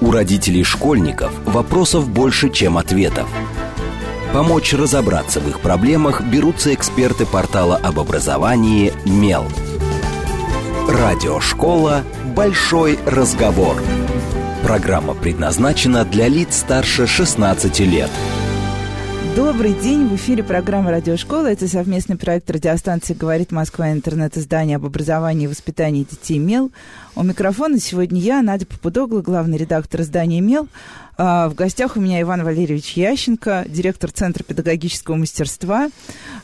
У родителей школьников вопросов больше, чем ответов. Помочь разобраться в их проблемах берутся эксперты портала об образовании «Мел». Радиошкола «Большой разговор». Программа предназначена для лиц старше 16 лет. Добрый день, в эфире программа «Радиошкола». Это совместный проект радиостанции «Говорит Москва» интернет-издание об образовании и воспитании детей «Мел». У микрофона сегодня я, Надя Попудогла, главный редактор издания «Мел». А, в гостях у меня Иван Валерьевич Ященко, директор Центра педагогического мастерства.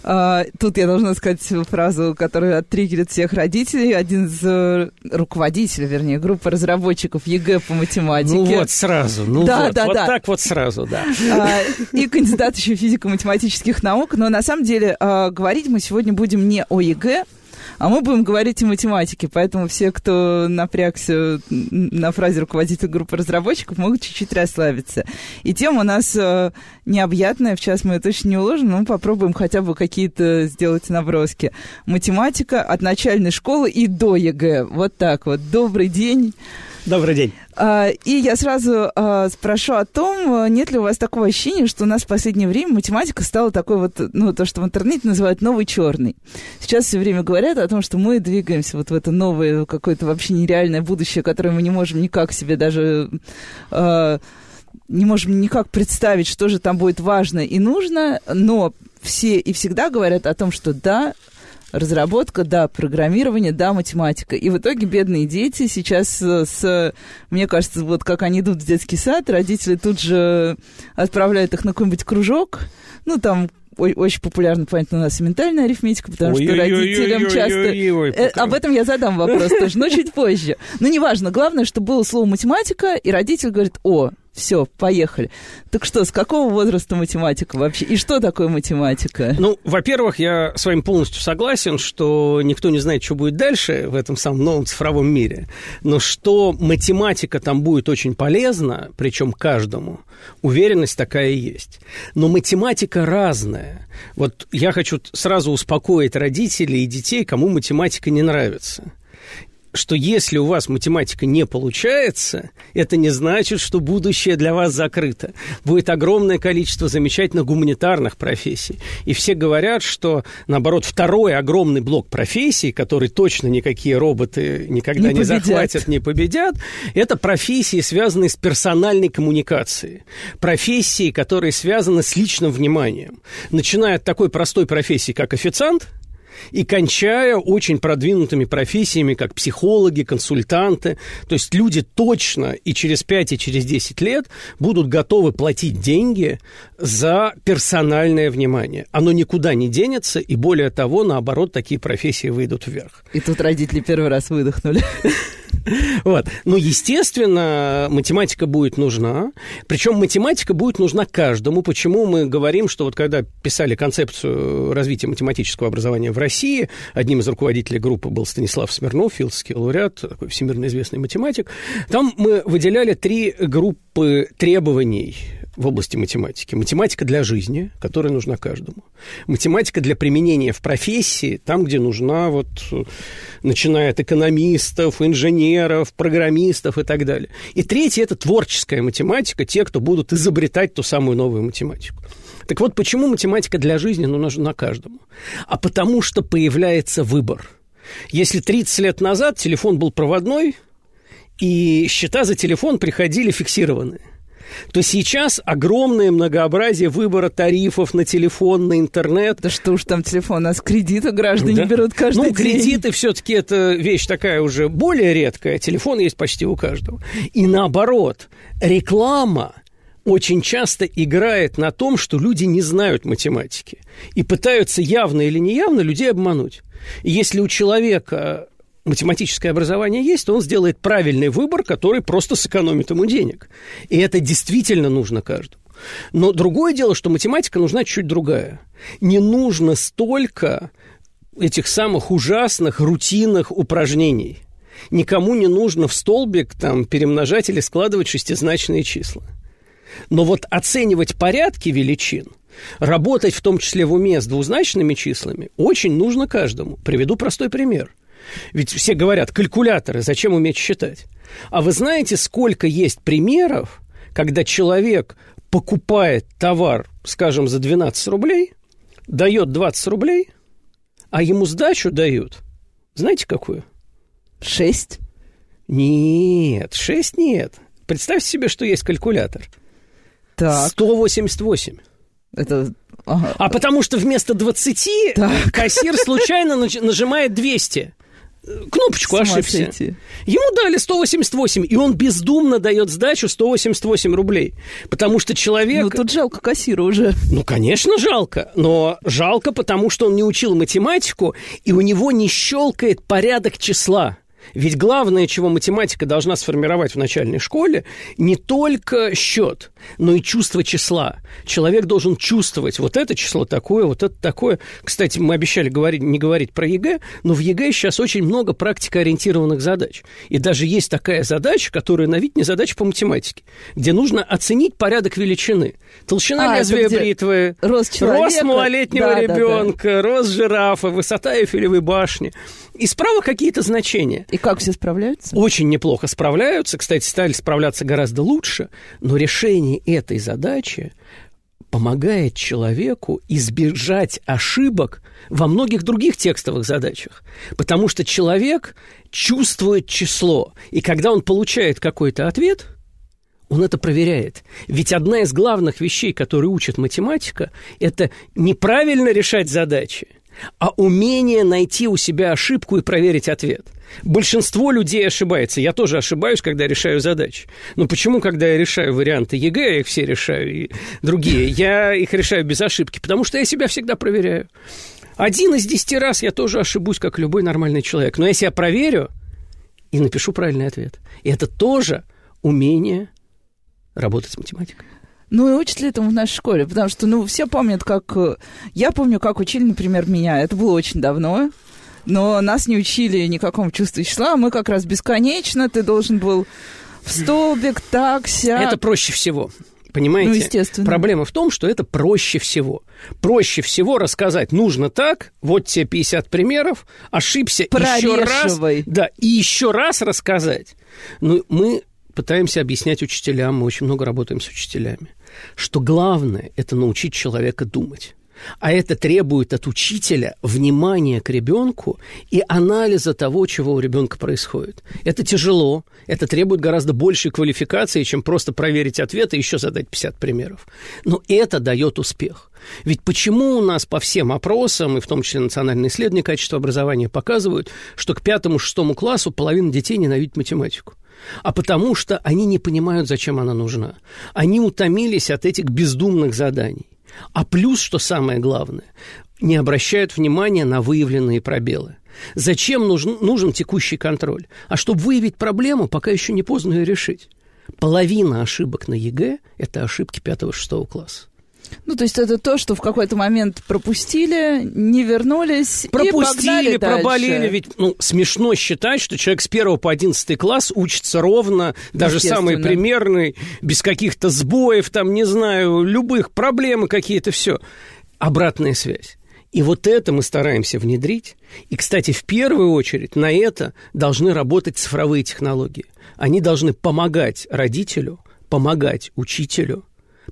А, тут я должна сказать фразу, которая оттриггерит всех родителей. Один из э, руководителей, вернее, группы разработчиков ЕГЭ по математике. Ну вот сразу, ну да, вот, да, вот да. так вот сразу, да. А, и кандидат еще физико-математических наук. Но на самом деле говорить мы сегодня будем не о ЕГЭ, а мы будем говорить о математике, поэтому все, кто напрягся на фразе руководителя группы разработчиков, могут чуть-чуть расслабиться. И тема у нас э, необъятная, в час мы ее точно не уложим, но попробуем хотя бы какие-то сделать наброски. Математика от начальной школы и до ЕГЭ. Вот так вот. Добрый день. Добрый день. А, и я сразу а, спрошу о том, нет ли у вас такого ощущения, что у нас в последнее время математика стала такой вот, ну, то, что в интернете называют новый черный. Сейчас все время говорят о том, что мы двигаемся вот в это новое, какое-то вообще нереальное будущее, которое мы не можем никак себе даже... А, не можем никак представить, что же там будет важно и нужно, но все и всегда говорят о том, что да, разработка, да, программирование, да, математика. И в итоге бедные дети сейчас с, мне кажется, вот как они идут в детский сад, родители тут же отправляют их на какой-нибудь кружок, ну, там очень популярна, понятно, у нас и ментальная арифметика, потому что родителям часто... Об этом я задам вопрос тоже, но чуть позже. Но неважно, главное, что было слово математика, и родитель говорит, о, все, поехали. Так что, с какого возраста математика вообще? И что такое математика? Ну, во-первых, я с вами полностью согласен, что никто не знает, что будет дальше в этом самом новом цифровом мире. Но что математика там будет очень полезна, причем каждому, уверенность такая есть. Но математика разная. Вот я хочу сразу успокоить родителей и детей, кому математика не нравится что если у вас математика не получается, это не значит, что будущее для вас закрыто. Будет огромное количество замечательных гуманитарных профессий. И все говорят, что, наоборот, второй огромный блок профессий, который точно никакие роботы никогда не, не захватят, не победят, это профессии, связанные с персональной коммуникацией. Профессии, которые связаны с личным вниманием. Начиная от такой простой профессии, как официант – и кончая очень продвинутыми профессиями, как психологи, консультанты. То есть люди точно и через 5, и через 10 лет будут готовы платить деньги за персональное внимание. Оно никуда не денется, и более того, наоборот, такие профессии выйдут вверх. И тут родители первый раз выдохнули. Вот. Ну, естественно, математика будет нужна. Причем математика будет нужна каждому. Почему мы говорим, что вот когда писали концепцию развития математического образования в России, одним из руководителей группы был Станислав Смирнов, филдский лауреат, такой всемирно известный математик. Там мы выделяли три группы требований в области математики. Математика для жизни, которая нужна каждому. Математика для применения в профессии, там, где нужна, вот, начиная от экономистов, инженеров, программистов и так далее. И третье – это творческая математика, те, кто будут изобретать ту самую новую математику. Так вот, почему математика для жизни ну, нужна каждому? А потому что появляется выбор. Если 30 лет назад телефон был проводной, и счета за телефон приходили фиксированные – то сейчас огромное многообразие выбора тарифов на телефон, на интернет. Да что уж там телефон, у нас кредиты граждане да? берут каждый ну, день. Ну, кредиты все-таки это вещь такая уже более редкая. Телефон есть почти у каждого. И наоборот, реклама очень часто играет на том, что люди не знают математики и пытаются явно или неявно людей обмануть. И если у человека математическое образование есть, то он сделает правильный выбор, который просто сэкономит ему денег. И это действительно нужно каждому. Но другое дело, что математика нужна чуть другая. Не нужно столько этих самых ужасных рутинных упражнений. Никому не нужно в столбик там, перемножать или складывать шестизначные числа. Но вот оценивать порядки величин, работать в том числе в уме с двузначными числами, очень нужно каждому. Приведу простой пример – Ведь все говорят, калькуляторы, зачем уметь считать? А вы знаете, сколько есть примеров, когда человек покупает товар, скажем, за 12 рублей, дает 20 рублей, а ему сдачу дают, знаете, какую? Шесть? Нет, шесть нет. Представьте себе, что есть калькулятор. Так. 188. Это... Ага. А потому что вместо 20 Так. кассир случайно нажимает 200. Кнопочку ошибся. сойти. Ему дали 188, и он бездумно дает сдачу 188 рублей. Потому что человек... Ну, тут жалко кассира уже. Ну, конечно, жалко, но жалко, потому что он не учил математику, и у него не щелкает порядок числа. Ведь главное, чего математика должна сформировать в начальной школе, не только счет, но и чувство числа. Человек должен чувствовать вот это число такое, вот это такое. Кстати, мы обещали говорить, не говорить про ЕГЭ, но в ЕГЭ сейчас очень много практикоориентированных задач. И даже есть такая задача, которая на вид не задача по математике, где нужно оценить порядок величины. Толщина А, лезвия бритвы, рост человека. рост малолетнего Да, да, да. ребенка, рост жирафа, высота Эйфелевой башни. И справа какие-то значения. И как все справляются? Очень неплохо справляются, кстати, стали справляться гораздо лучше, но решение этой задачи помогает человеку избежать ошибок во многих других текстовых задачах. Потому что человек чувствует число, и когда он получает какой-то ответ, он это проверяет. Ведь одна из главных вещей, которые учит математика, это неправильно решать задачи, а умение найти у себя ошибку и проверить ответ. Большинство людей ошибается. Я тоже ошибаюсь, когда решаю задачи. Но почему, когда я решаю варианты ЕГЭ, я их все решаю, и другие, я их решаю без ошибки? Потому что я себя всегда проверяю. Один из десяти раз я тоже ошибусь, как любой нормальный человек. Но я себя проверю и напишу правильный ответ. И это тоже умение работать с математикой. Ну и учат ли этому в нашей школе? Потому что, ну, все помнят, как... э, Я помню, как учили, например, меня. Это было очень давно. Но нас не учили никакому чувству числа. Мы как раз бесконечно. Ты должен был в столбик, так, сяк. Это проще всего. Понимаете? Ну, естественно. Проблема в том, что это проще всего. Проще всего рассказать нужно так, вот тебе 50 примеров, ошибся еще раз. Да, и еще раз рассказать. Ну, мы пытаемся объяснять учителям, мы очень много работаем с учителями, что главное – это научить человека думать. А это требует от учителя внимания к ребенку и анализа того, чего у ребенка происходит. Это тяжело, это требует гораздо большей квалификации, чем просто проверить ответ и еще задать 50 примеров. Но это дает успех. Ведь почему у нас по всем опросам, и в том числе национальные исследования качества образования, показывают, что к пятому-шестому классу половина детей ненавидит математику? а потому что они не понимают, зачем она нужна. Они утомились от этих бездумных заданий. А плюс, что самое главное, не обращают внимания на выявленные пробелы. Зачем нужен, нужен текущий контроль? А чтобы выявить проблему, пока еще не поздно ее решить. Половина ошибок на ЕГЭ – это ошибки 5-6 класса. Ну, то есть это то, что в какой-то момент пропустили, не вернулись и Пропустили, дальше. проболели. Ведь ну, смешно считать, что человек с 1 по 11 класс учится ровно, даже самый примерный, без каких-то сбоев, там, не знаю, любых проблем какие-то, все. Обратная связь. И вот это мы стараемся внедрить. И, кстати, в первую очередь на это должны работать цифровые технологии. Они должны помогать родителю, помогать учителю,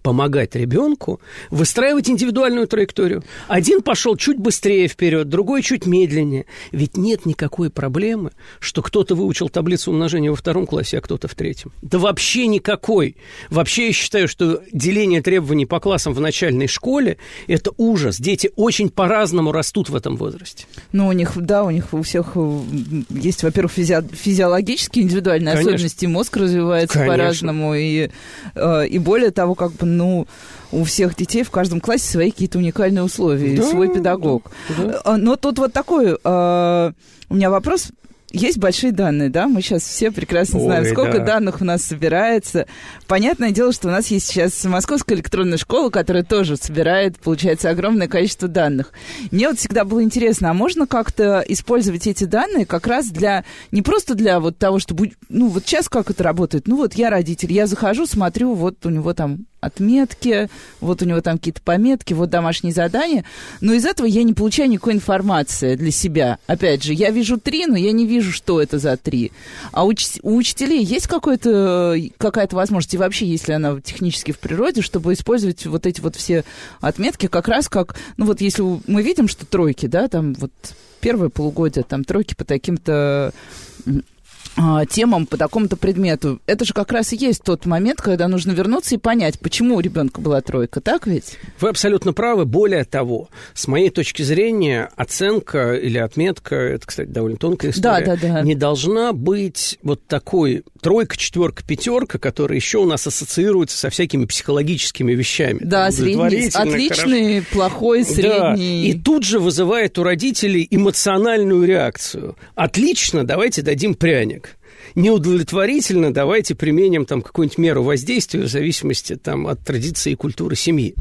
помогать ребенку выстраивать индивидуальную траекторию. Один пошел чуть быстрее вперед, другой чуть медленнее. Ведь нет никакой проблемы, что кто-то выучил таблицу умножения во втором классе, а кто-то в третьем. Да вообще никакой. Вообще я считаю, что деление требований по классам в начальной школе – это ужас. Дети очень по-разному растут в этом возрасте. Ну, у них, да, у них у всех э, есть, во-первых, физи- физиологические индивидуальные Конечно. особенности, мозг развивается по-разному, и, э, и более того, как бы, ну, у всех детей в каждом классе свои какие-то уникальные условия, Да, свой педагог. да. Э, Но тут вот такой э, у меня вопрос. Есть большие данные, да? Мы сейчас все прекрасно Ой, знаем, сколько да. данных у нас собирается. Понятное дело, что у нас есть сейчас Московская электронная школа, которая тоже собирает, получается, огромное количество данных. Мне вот всегда было интересно, а можно как-то использовать эти данные как раз для, не просто для вот того, чтобы, ну вот сейчас как это работает? Ну вот я родитель, я захожу, смотрю, вот у него там отметки, вот у него там какие-то пометки, вот домашние задания. Но из этого я не получаю никакой информации для себя. Опять же, я вижу три, но я не вижу, что это за три. А у, у учителей есть какой-то, какая-то возможность, и вообще, если она технически в природе, чтобы использовать вот эти вот все отметки как раз как, ну вот если мы видим, что тройки, да, там вот первое полугодие, там тройки по таким-то темам по такому-то предмету. Это же как раз и есть тот момент, когда нужно вернуться и понять, почему у ребенка была тройка, так ведь? Вы абсолютно правы. Более того, с моей точки зрения, оценка или отметка, это, кстати, довольно тонкая история, да, да, да. не должна быть вот такой тройка, четверка, пятерка, которая еще у нас ассоциируется со всякими психологическими вещами. Да, средний, отличный, хорошо. плохой, средний. Да, и тут же вызывает у родителей эмоциональную реакцию. Отлично, давайте дадим пряник неудовлетворительно, давайте применим там какую-нибудь меру воздействия в зависимости там, от традиции и культуры семьи.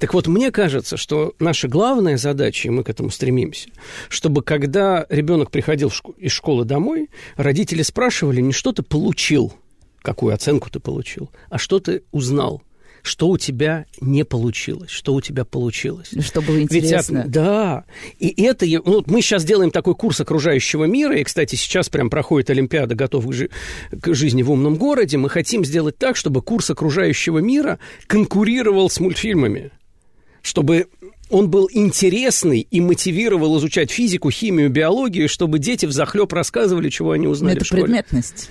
Так вот, мне кажется, что наша главная задача, и мы к этому стремимся, чтобы когда ребенок приходил из школы домой, родители спрашивали не что ты получил, какую оценку ты получил, а что ты узнал – что у тебя не получилось, что у тебя получилось. Что было интересно. Ведь, да, и это, ну, мы сейчас делаем такой курс окружающего мира, и, кстати, сейчас прям проходит Олимпиада «Готов к, жи- к жизни в умном городе», мы хотим сделать так, чтобы курс окружающего мира конкурировал с мультфильмами, чтобы он был интересный и мотивировал изучать физику, химию, биологию, чтобы дети в захлеб рассказывали, чего они узнали Это в школе. предметность.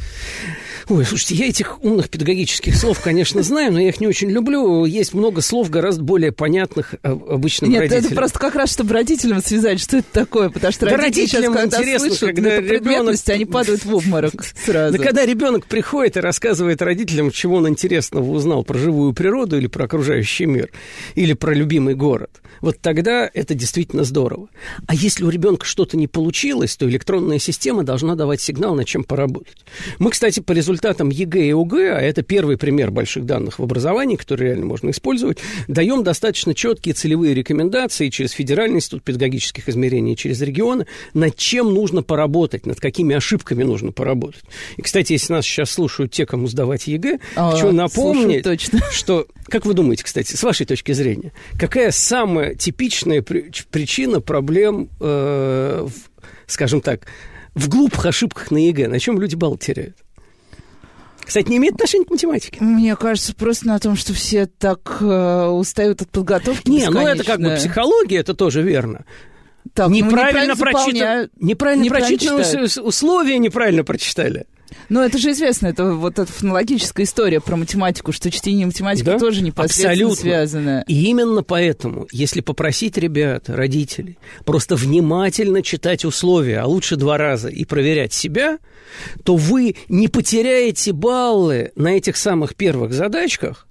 Ой, слушайте, я этих умных педагогических слов, конечно, знаю, но я их не очень люблю. Есть много слов гораздо более понятных а, обычным Нет, родителям. это просто как раз, чтобы родителям связать, что это такое, потому что да родители сейчас, когда слышат когда это ребенок... они падают в обморок сразу. Да когда ребенок приходит и рассказывает родителям, чего он интересного узнал про живую природу или про окружающий мир, или про любимый город, вот тогда это действительно здорово. А если у ребенка что-то не получилось, то электронная система должна давать сигнал, над чем поработать. Мы, кстати, по результатам ЕГЭ и ОГЭ, а это первый пример больших данных в образовании, который реально можно использовать, даем достаточно четкие целевые рекомендации через Федеральный институт педагогических измерений, через регионы, над чем нужно поработать, над какими ошибками нужно поработать. И, кстати, если нас сейчас слушают те, кому сдавать ЕГЭ, а, хочу напомнить, точно. что, как вы думаете, кстати, с вашей точки зрения, какая самая типичная причина проблем, э, в, скажем так, в глупых ошибках на ЕГЭ. На чем люди балл теряют? Кстати, не имеет отношения к математике. Мне кажется, просто на том, что все так э, устают от подготовки. Не, ну это как бы психология, это тоже верно. Так, неправильно, ну, неправильно, прочитан, неправильно, неправильно прочитанные условия неправильно прочитали. Ну, это же известно, это вот эта фонологическая история про математику, что чтение математики да? тоже непосредственно Абсолютно. связано. И именно поэтому, если попросить ребят, родителей, просто внимательно читать условия, а лучше два раза, и проверять себя, то вы не потеряете баллы на этих самых первых задачках,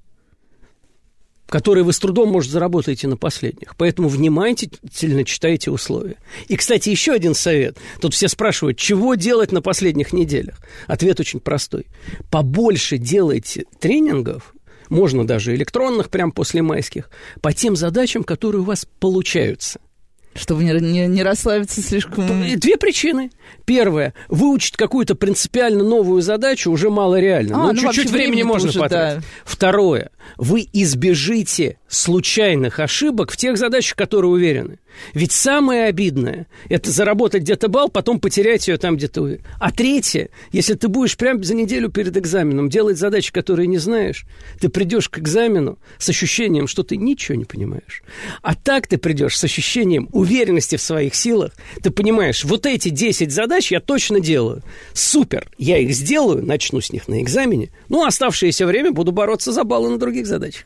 которые вы с трудом, может, заработаете на последних. Поэтому внимательно читайте условия. И, кстати, еще один совет. Тут все спрашивают, чего делать на последних неделях? Ответ очень простой. Побольше делайте тренингов, можно даже электронных, прям после майских, по тем задачам, которые у вас получаются – чтобы не, не, не расслабиться слишком... Две причины. Первое. Выучить какую-то принципиально новую задачу уже мало реально. А, ну, чуть-чуть времени можно уже, потратить. Да. Второе. Вы избежите случайных ошибок в тех задачах, которые уверены. Ведь самое обидное – это заработать где-то балл, потом потерять ее там где-то. А третье, если ты будешь прямо за неделю перед экзаменом делать задачи, которые не знаешь, ты придешь к экзамену с ощущением, что ты ничего не понимаешь. А так ты придешь с ощущением уверенности в своих силах. Ты понимаешь, вот эти 10 задач я точно делаю. Супер, я их сделаю, начну с них на экзамене. Ну, оставшееся время буду бороться за баллы на других задачах.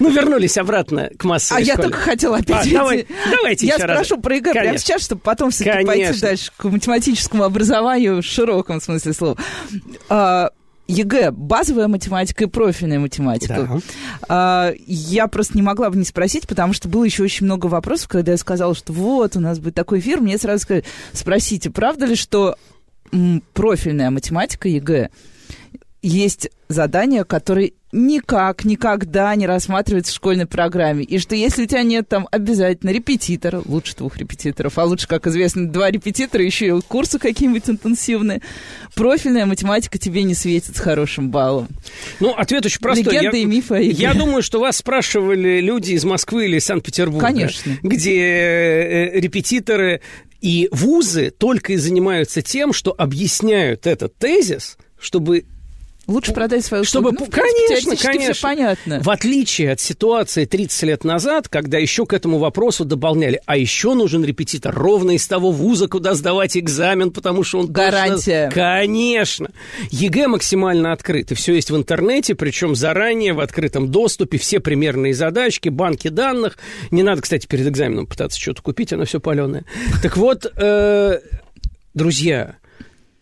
Ну, вернулись обратно к массовой А школе. я только хотела опять... А, давай, давайте Я спрошу раз. про ЕГЭ прямо сейчас, чтобы потом все-таки пойти дальше к математическому образованию в широком смысле слова. А, ЕГЭ, базовая математика и профильная математика. Да. А, я просто не могла бы не спросить, потому что было еще очень много вопросов, когда я сказала, что вот, у нас будет такой эфир, мне сразу сказали, спросите, правда ли, что профильная математика ЕГЭ есть задания, которые никак, никогда не рассматриваются в школьной программе. И что если у тебя нет там обязательно репетитора, лучше двух репетиторов, а лучше, как известно, два репетитора, еще и курсы какие-нибудь интенсивные, профильная математика тебе не светит с хорошим баллом. Ну, ответ очень простой. Легенда я, и мифы. Я думаю, что вас спрашивали люди из Москвы или Санкт-Петербурга. Конечно. Где э, репетиторы и вузы только и занимаются тем, что объясняют этот тезис, чтобы Лучше продать свою чтобы. Ну, конечно, конечно. все понятно. В отличие от ситуации 30 лет назад, когда еще к этому вопросу дополняли, а еще нужен репетитор ровно из того вуза, куда сдавать экзамен, потому что он... Гарантия. Точно... Конечно. ЕГЭ максимально открыт, и все есть в интернете, причем заранее, в открытом доступе, все примерные задачки, банки данных. Не надо, кстати, перед экзаменом пытаться что-то купить, оно все паленое. Так вот, э, друзья,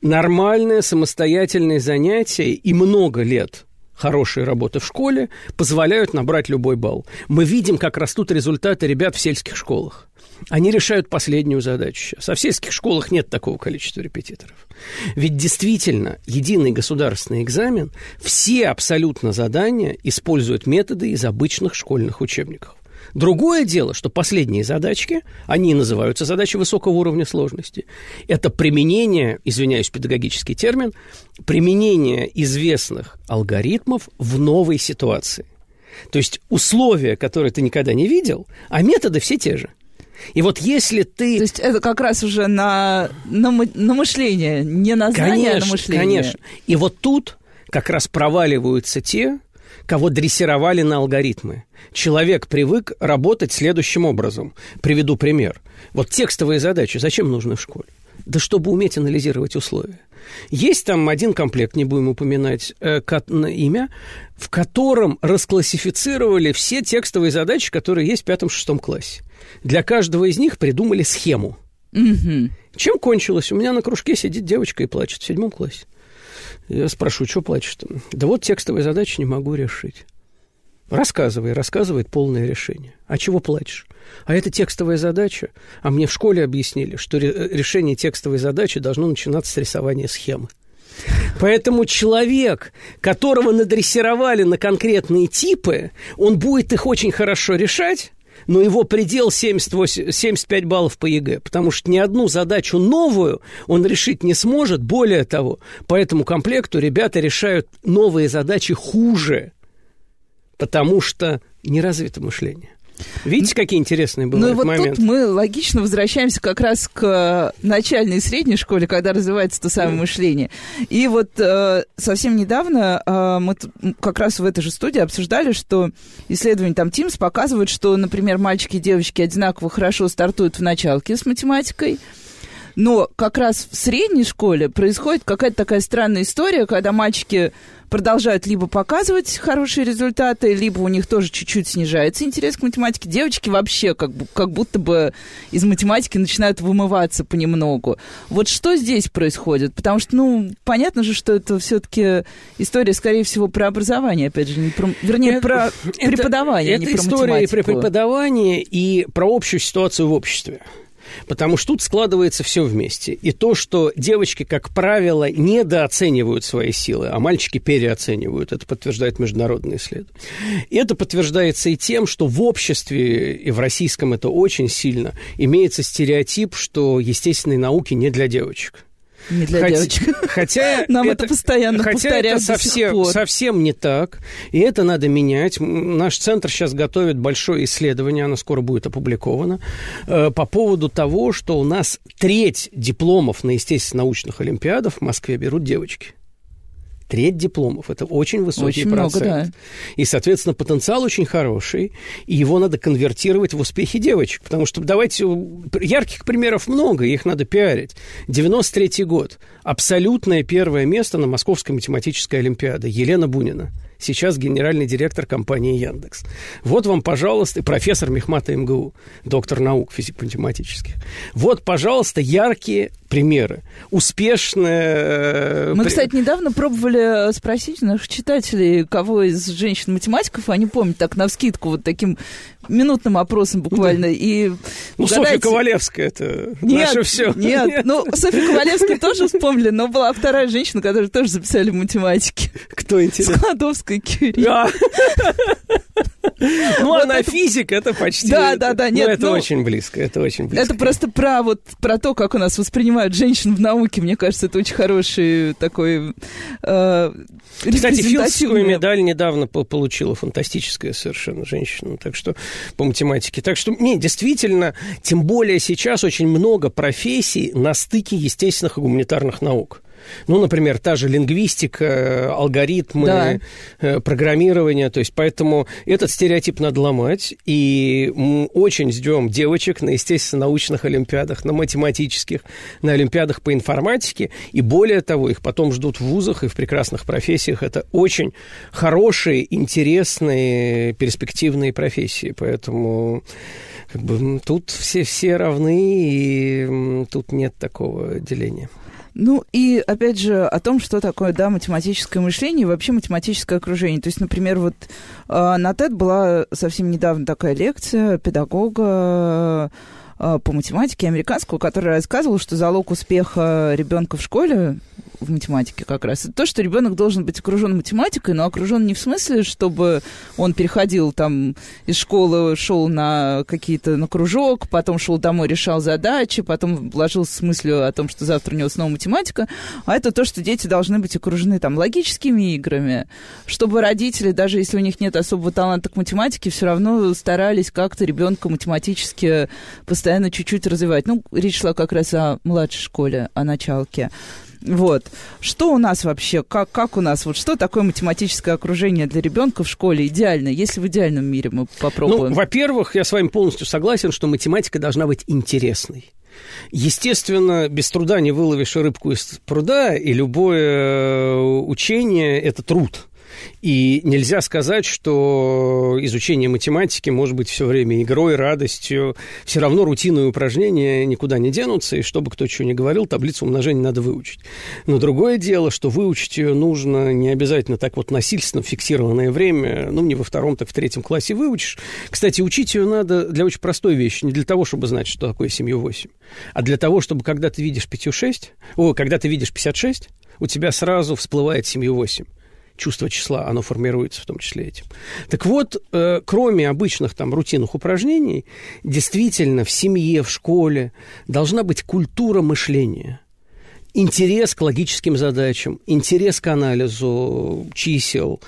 нормальное самостоятельное занятие и много лет хорошей работы в школе позволяют набрать любой балл. Мы видим, как растут результаты ребят в сельских школах. Они решают последнюю задачу сейчас. А в сельских школах нет такого количества репетиторов. Ведь действительно, единый государственный экзамен, все абсолютно задания используют методы из обычных школьных учебников. Другое дело, что последние задачки, они называются задачи высокого уровня сложности. Это применение, извиняюсь, педагогический термин, применение известных алгоритмов в новой ситуации. То есть условия, которые ты никогда не видел, а методы все те же. И вот если ты... То есть это как раз уже на, на, на мышление, не на знание, конечно, а на мышление. Конечно. И вот тут как раз проваливаются те, кого дрессировали на алгоритмы. Человек привык работать следующим образом. Приведу пример. Вот текстовые задачи зачем нужны в школе? Да чтобы уметь анализировать условия. Есть там один комплект, не будем упоминать э, имя, в котором расклассифицировали все текстовые задачи, которые есть в пятом-шестом классе. Для каждого из них придумали схему. Угу. Чем кончилось? У меня на кружке сидит девочка и плачет в седьмом классе. Я спрошу, что плачешь-то? Да вот текстовые задачи не могу решить. Рассказывай, рассказывает полное решение. А чего плачешь? А это текстовая задача. А мне в школе объяснили, что решение текстовой задачи должно начинаться с рисования схемы. Поэтому человек, которого надрессировали на конкретные типы, он будет их очень хорошо решать, но его предел 78, 75 баллов по ЕГЭ, потому что ни одну задачу новую он решить не сможет. Более того, по этому комплекту ребята решают новые задачи хуже, потому что не развито мышление. Видите, какие интересные были Ну и вот моменты? тут мы логично возвращаемся как раз к начальной и средней школе, когда развивается то самое мышление. И вот э, совсем недавно э, мы как раз в этой же студии обсуждали, что исследования там Teams показывают, что, например, мальчики и девочки одинаково хорошо стартуют в началке с математикой, но как раз в средней школе происходит какая-то такая странная история, когда мальчики продолжают либо показывать хорошие результаты, либо у них тоже чуть-чуть снижается интерес к математике. Девочки вообще как, как будто бы из математики начинают вымываться понемногу. Вот что здесь происходит? Потому что, ну, понятно же, что это все-таки история, скорее всего, про образование, опять же, не про, вернее, это, про преподавание, это, не это про история математику. и про преподавание, и про общую ситуацию в обществе. Потому что тут складывается все вместе. И то, что девочки, как правило, недооценивают свои силы, а мальчики переоценивают, это подтверждает международные исследования. И это подтверждается и тем, что в обществе, и в российском это очень сильно, имеется стереотип, что естественные науки не для девочек. Не для хотя, девочек. Хотя Нам это, постоянно хотя повторяют это совсем, совсем не так, и это надо менять. Наш центр сейчас готовит большое исследование, оно скоро будет опубликовано, э, по поводу того, что у нас треть дипломов на естественно-научных олимпиадах в Москве берут девочки. Треть дипломов. Это очень высокий Очень много, процент. да. И, соответственно, потенциал очень хороший, и его надо конвертировать в успехи девочек. Потому что, давайте, ярких примеров много, их надо пиарить. 93 год. Абсолютное первое место на Московской математической олимпиаде. Елена Бунина. Сейчас генеральный директор компании Яндекс. Вот вам, пожалуйста, профессор Мехмата МГУ, доктор наук физико-математических. Вот, пожалуйста, яркие примеры. Успешная... Э, Мы, кстати, недавно пробовали спросить наших читателей, кого из женщин-математиков они помнят так на вскидку вот таким минутным опросом буквально. И ну, угадайте... Софья Ковалевская, это нет, наше все. Нет, нет, ну, Софья Ковалевская тоже вспомнили, но была вторая женщина, которую тоже записали в математике. Кто, интересно? Складовская Кюри. Ну, она физик, это почти... Да, да, да, нет. это ну, очень близко, это очень близко. Это просто про вот про то, как у нас воспринимают женщин в науке. Мне кажется, это очень хороший такой э, Кстати, Филдскую медаль недавно получила фантастическая совершенно женщина, так что по математике. Так что, не, действительно, тем более сейчас очень много профессий на стыке естественных и гуманитарных наук. Ну, например, та же лингвистика, алгоритмы, да. Э, программирование. То есть, поэтому этот стереотип надо ломать. И мы очень ждем девочек на естественно-научных олимпиадах, на математических, на олимпиадах по информатике. И более того, их потом ждут в вузах и в прекрасных профессиях. Это очень хорошие, интересные, перспективные профессии. Поэтому как бы, тут все, все равны, и тут нет такого деления. Ну и, опять же, о том, что такое, да, математическое мышление и вообще математическое окружение. То есть, например, вот э, на TED была совсем недавно такая лекция педагога э, по математике американского, который рассказывал, что залог успеха ребенка в школе в математике как раз. Это то, что ребенок должен быть окружен математикой, но окружен не в смысле, чтобы он переходил там из школы, шел на какие-то на кружок, потом шел домой, решал задачи, потом вложился с мыслью о том, что завтра у него снова математика, а это то, что дети должны быть окружены там логическими играми, чтобы родители, даже если у них нет особого таланта к математике, все равно старались как-то ребенка математически постоянно чуть-чуть развивать. Ну, речь шла как раз о младшей школе, о началке. Вот. Что у нас вообще? Как, как у нас? Вот что такое математическое окружение для ребенка в школе идеально? Если в идеальном мире мы попробуем. Ну, во-первых, я с вами полностью согласен, что математика должна быть интересной. Естественно, без труда не выловишь рыбку из пруда, и любое э, учение – это труд – и нельзя сказать, что изучение математики может быть все время игрой, радостью. Все равно рутинные упражнения никуда не денутся, и чтобы кто что ни говорил, таблицу умножения надо выучить. Но другое дело, что выучить ее нужно не обязательно так вот насильственно фиксированное время, ну, не во втором, так в третьем классе выучишь. Кстати, учить ее надо для очень простой вещи, не для того, чтобы знать, что такое семью 8, а для того, чтобы когда ты видишь пятью 6, о, когда ты видишь 56, у тебя сразу всплывает семью 8 чувство числа, оно формируется в том числе этим. Так вот, э, кроме обычных там рутинных упражнений, действительно в семье, в школе должна быть культура мышления – интерес к логическим задачам, интерес к анализу чисел.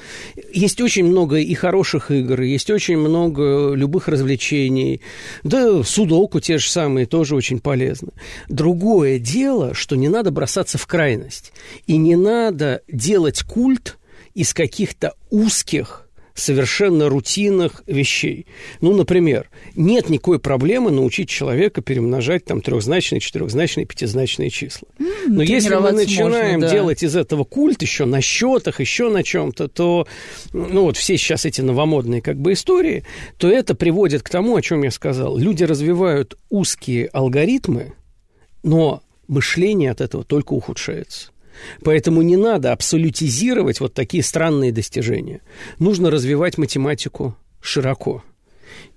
Есть очень много и хороших игр, есть очень много любых развлечений. Да, судоку те же самые тоже очень полезны. Другое дело, что не надо бросаться в крайность. И не надо делать культ – из каких-то узких совершенно рутинных вещей. Ну, например, нет никакой проблемы научить человека перемножать там трехзначные, четырехзначные, пятизначные числа. Но если мы начинаем можно, да. делать из этого культ еще на счетах, еще на чем-то, то, ну вот все сейчас эти новомодные как бы истории, то это приводит к тому, о чем я сказал. Люди развивают узкие алгоритмы, но мышление от этого только ухудшается. Поэтому не надо абсолютизировать вот такие странные достижения. Нужно развивать математику широко.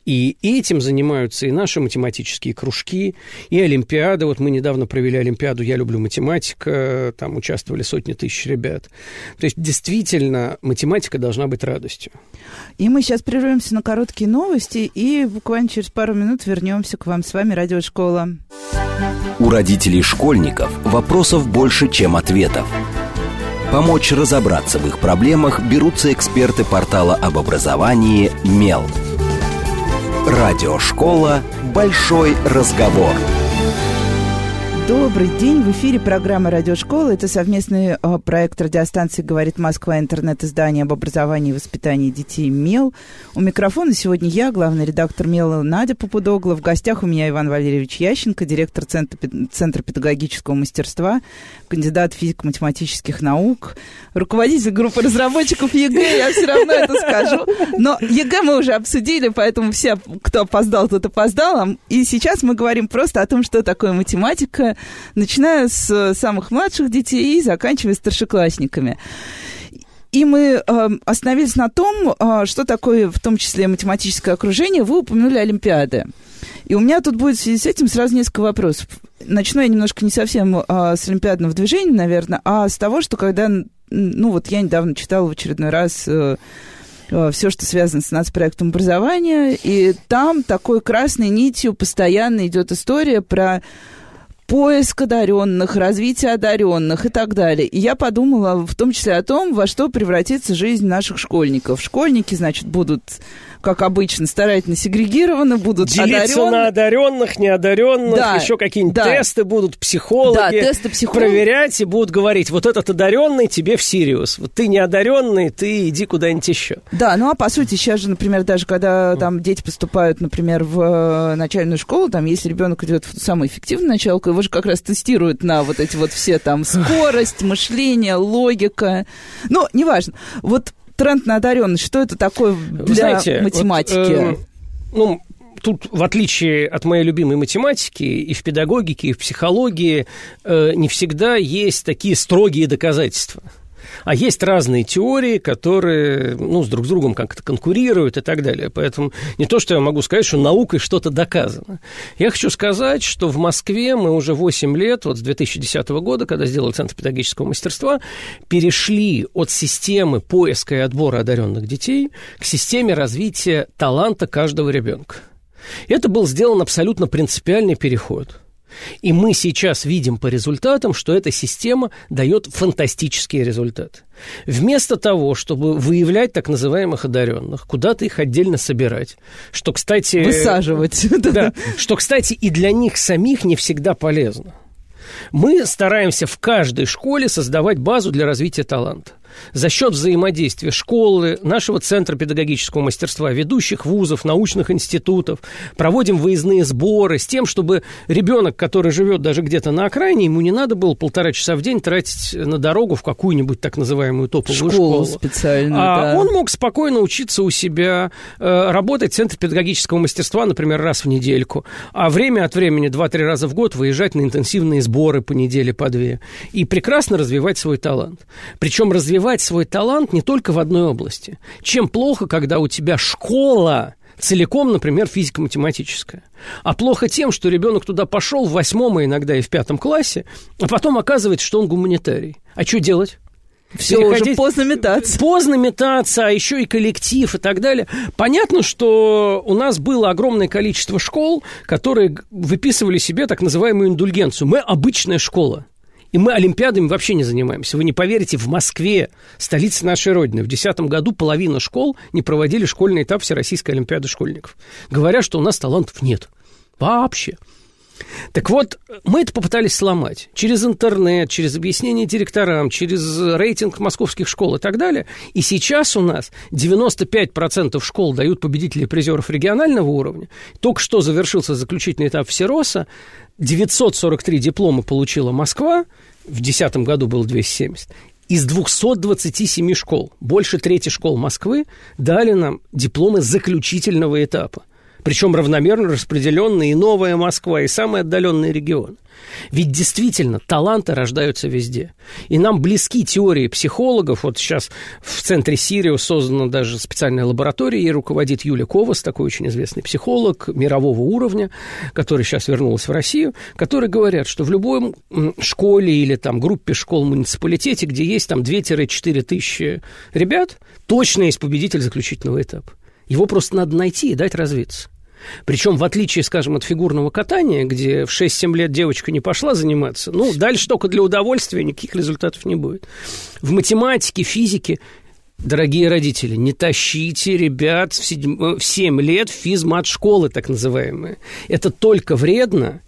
И этим занимаются и наши математические кружки, и Олимпиады. Вот мы недавно провели Олимпиаду «Я люблю математика», там участвовали сотни тысяч ребят. То есть действительно математика должна быть радостью. И мы сейчас прервемся на короткие новости, и буквально через пару минут вернемся к вам. С вами Радиошкола. У родителей школьников вопросов больше, чем ответов. Помочь разобраться в их проблемах берутся эксперты портала об образовании «Мел». Радиошкола «Большой разговор». Добрый день. В эфире программа «Радиошкола». Это совместный э, проект радиостанции «Говорит Москва», интернет-издание об образовании и воспитании детей «МЕЛ». У микрофона сегодня я, главный редактор «МЕЛа» Надя Попудогла. В гостях у меня Иван Валерьевич Ященко, директор Центра, Центра педагогического мастерства, кандидат физико-математических наук, руководитель группы разработчиков ЕГЭ, я все равно это скажу. Но ЕГЭ мы уже обсудили, поэтому все, кто опоздал, тот опоздал. И сейчас мы говорим просто о том, что такое математика, начиная с самых младших детей и заканчивая старшеклассниками. И мы э, остановились на том, э, что такое в том числе математическое окружение. Вы упомянули Олимпиады. И у меня тут будет в связи с этим сразу несколько вопросов. Начну я немножко не совсем э, с олимпиадного движения, наверное, а с того, что когда, ну вот я недавно читала в очередной раз э, э, все, что связано с нацпроектом образования, и там такой красной нитью постоянно идет история про поиск одаренных, развитие одаренных и так далее. И я подумала в том числе о том, во что превратится жизнь наших школьников. Школьники, значит, будут как обычно, старательно сегрегированы, будут Делиться одаренные. на одаренных, неодаренных, да, еще какие-нибудь да. тесты будут, психологи да, тесты психолог... проверять и будут говорить, вот этот одаренный тебе в Сириус, вот ты неодаренный, ты иди куда-нибудь еще. Да, ну а по сути сейчас же, например, даже когда там дети поступают, например, в э, начальную школу, там, если ребенок идет в самую эффективную началку, его же как раз тестируют на вот эти вот все там скорость, мышление, логика. Ну, неважно. Вот тренд на одаренность, что это такое для Знаете, математики? Вот, э, ну, тут, в отличие от моей любимой математики, и в педагогике, и в психологии э, не всегда есть такие строгие доказательства. А есть разные теории, которые ну, с друг с другом как-то конкурируют и так далее. Поэтому не то, что я могу сказать, что наукой что-то доказано. Я хочу сказать, что в Москве мы уже 8 лет, вот с 2010 года, когда сделали Центр педагогического мастерства, перешли от системы поиска и отбора одаренных детей к системе развития таланта каждого ребенка. Это был сделан абсолютно принципиальный переход – и мы сейчас видим по результатам, что эта система дает фантастические результаты. Вместо того, чтобы выявлять так называемых одаренных, куда-то их отдельно собирать, что, кстати... Высаживать. Да, что, кстати, и для них самих не всегда полезно. Мы стараемся в каждой школе создавать базу для развития таланта за счет взаимодействия школы, нашего Центра педагогического мастерства, ведущих вузов, научных институтов, проводим выездные сборы с тем, чтобы ребенок, который живет даже где-то на окраине, ему не надо было полтора часа в день тратить на дорогу в какую-нибудь так называемую топовую школу. школу. специально, а да. он мог спокойно учиться у себя, э, работать в Центре педагогического мастерства, например, раз в недельку, а время от времени, два-три раза в год выезжать на интенсивные сборы по неделе, по две, и прекрасно развивать свой талант. Причем развивать развивать свой талант не только в одной области. Чем плохо, когда у тебя школа целиком, например, физико-математическая. А плохо тем, что ребенок туда пошел в восьмом, а иногда и в пятом классе, а потом оказывается, что он гуманитарий. А что делать? Все уже поздно метаться. Поздно метаться, а еще и коллектив и так далее. Понятно, что у нас было огромное количество школ, которые выписывали себе так называемую индульгенцию. Мы обычная школа. И мы олимпиадами вообще не занимаемся. Вы не поверите, в Москве, столице нашей Родины, в 2010 году половина школ не проводили школьный этап Всероссийской Олимпиады школьников. Говоря, что у нас талантов нет. Вообще. Так вот, мы это попытались сломать через интернет, через объяснение директорам, через рейтинг московских школ и так далее. И сейчас у нас 95% школ дают победителей и призеров регионального уровня. Только что завершился заключительный этап Всероса. 943 диплома получила Москва, в 2010 году было 270. Из 227 школ, больше трети школ Москвы дали нам дипломы заключительного этапа причем равномерно распределенные и Новая Москва, и самые отдаленные регионы. Ведь действительно таланты рождаются везде. И нам близки теории психологов. Вот сейчас в центре Сириус создана даже специальная лаборатория, ей руководит Юля Ковас, такой очень известный психолог мирового уровня, который сейчас вернулась в Россию, которые говорят, что в любой школе или там группе школ муниципалитете, где есть там 2-4 тысячи ребят, точно есть победитель заключительного этапа. Его просто надо найти и дать развиться. Причем, в отличие, скажем, от фигурного катания, где в 6-7 лет девочка не пошла заниматься, ну, дальше только для удовольствия, никаких результатов не будет. В математике, физике Дорогие родители, не тащите ребят в 7, в 7 лет физмат-школы, так называемые. Это только вредно,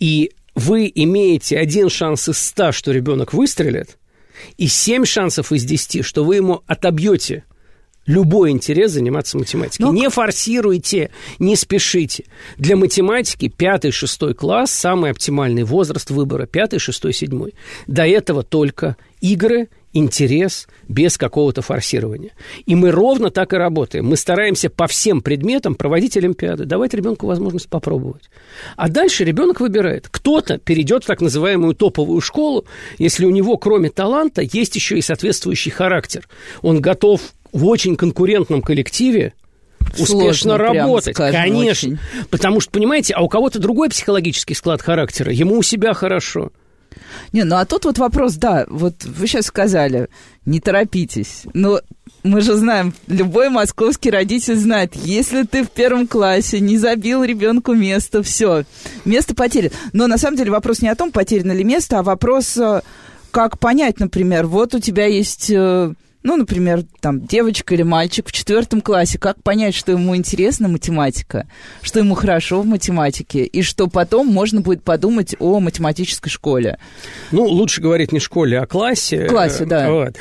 и вы имеете один шанс из 100, что ребенок выстрелит, и 7 шансов из 10, что вы ему отобьете любой интерес заниматься математикой. Но... Не форсируйте, не спешите. Для математики пятый, шестой класс – самый оптимальный возраст выбора. Пятый, шестой, седьмой. До этого только игры интерес без какого-то форсирования. И мы ровно так и работаем. Мы стараемся по всем предметам проводить олимпиады, давать ребенку возможность попробовать. А дальше ребенок выбирает. Кто-то перейдет в так называемую топовую школу, если у него, кроме таланта, есть еще и соответствующий характер. Он готов в очень конкурентном коллективе успешно Сложно, работать. скажем, Конечно. очень. Потому что, понимаете, а у кого-то другой психологический склад характера. Ему у себя хорошо. Не, ну а тут вот вопрос, да, вот вы сейчас сказали, не торопитесь. Но мы же знаем, любой московский родитель знает, если ты в первом классе не забил ребенку место, все, место потеряно. Но на самом деле вопрос не о том, потеряно ли место, а вопрос, э, как понять, например, вот у тебя есть... ну, например, там девочка или мальчик в четвертом классе, как понять, что ему интересна математика, что ему хорошо в математике, и что потом можно будет подумать о математической школе. Ну, лучше говорить не школе, а классе. Классе, да. Вот.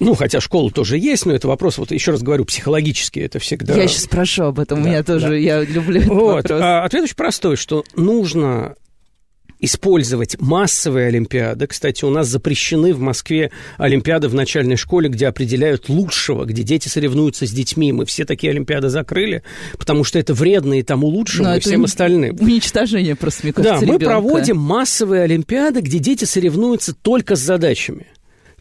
Ну, хотя школа тоже есть, но это вопрос, вот еще раз говорю, психологический, это всегда... Я сейчас спрошу об этом, у Да, меня тоже, да. я люблю этот Вот. вопрос. А ответ очень простой, что нужно использовать массовые олимпиады. Кстати, у нас запрещены в Москве олимпиады в начальной школе, где определяют лучшего, где дети соревнуются с детьми. Мы все такие олимпиады закрыли, потому что это вредно и тому лучшему, Но и всем остальным. Уничтожение просто, мне Да, кажется, мы ребенка. проводим массовые олимпиады, где дети соревнуются только с задачами.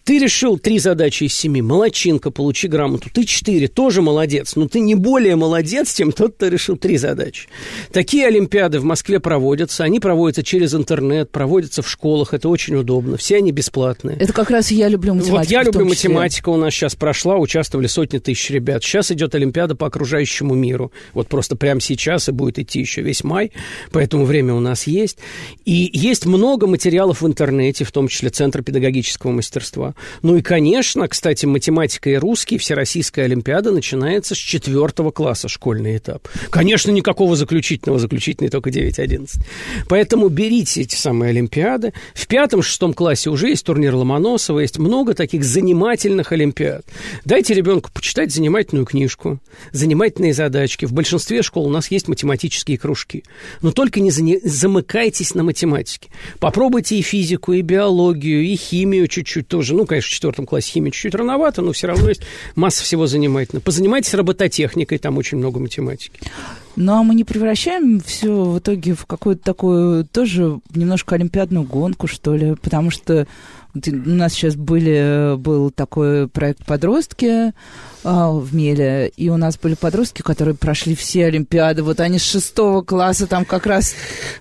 Ты решил три задачи из семи. Молодчинка, получи грамоту. Ты четыре, тоже молодец. Но ты не более молодец, чем тот, кто решил три задачи. Такие олимпиады в Москве проводятся. Они проводятся через интернет, проводятся в школах. Это очень удобно. Все они бесплатные. Это как раз я люблю математику. Вот я люблю математику, у нас сейчас прошла, участвовали сотни тысяч ребят. Сейчас идет Олимпиада по окружающему миру. Вот просто прямо сейчас и будет идти еще весь май, поэтому время у нас есть. И есть много материалов в интернете, в том числе Центр педагогического мастерства. Ну и, конечно, кстати, математика и русский, Всероссийская Олимпиада начинается с четвертого класса, школьный этап. Конечно, никакого заключительного, заключительный только 9-11. Поэтому берите эти самые Олимпиады. В пятом-шестом классе уже есть турнир Ломоносова, есть много таких занимательных Олимпиад. Дайте ребенку почитать занимательную книжку, занимательные задачки. В большинстве школ у нас есть математические кружки. Но только не замыкайтесь на математике. Попробуйте и физику, и биологию, и химию чуть-чуть тоже. Ну, конечно, в четвертом классе химия чуть-чуть рановато, но все равно есть масса всего занимательного. Позанимайтесь робототехникой, там очень много математики. Ну, а мы не превращаем все в итоге в какую-то такую тоже немножко олимпиадную гонку, что ли? Потому что у нас сейчас были, был такой проект «Подростки» а, в Меле, и у нас были подростки, которые прошли все олимпиады. Вот они с шестого класса там как раз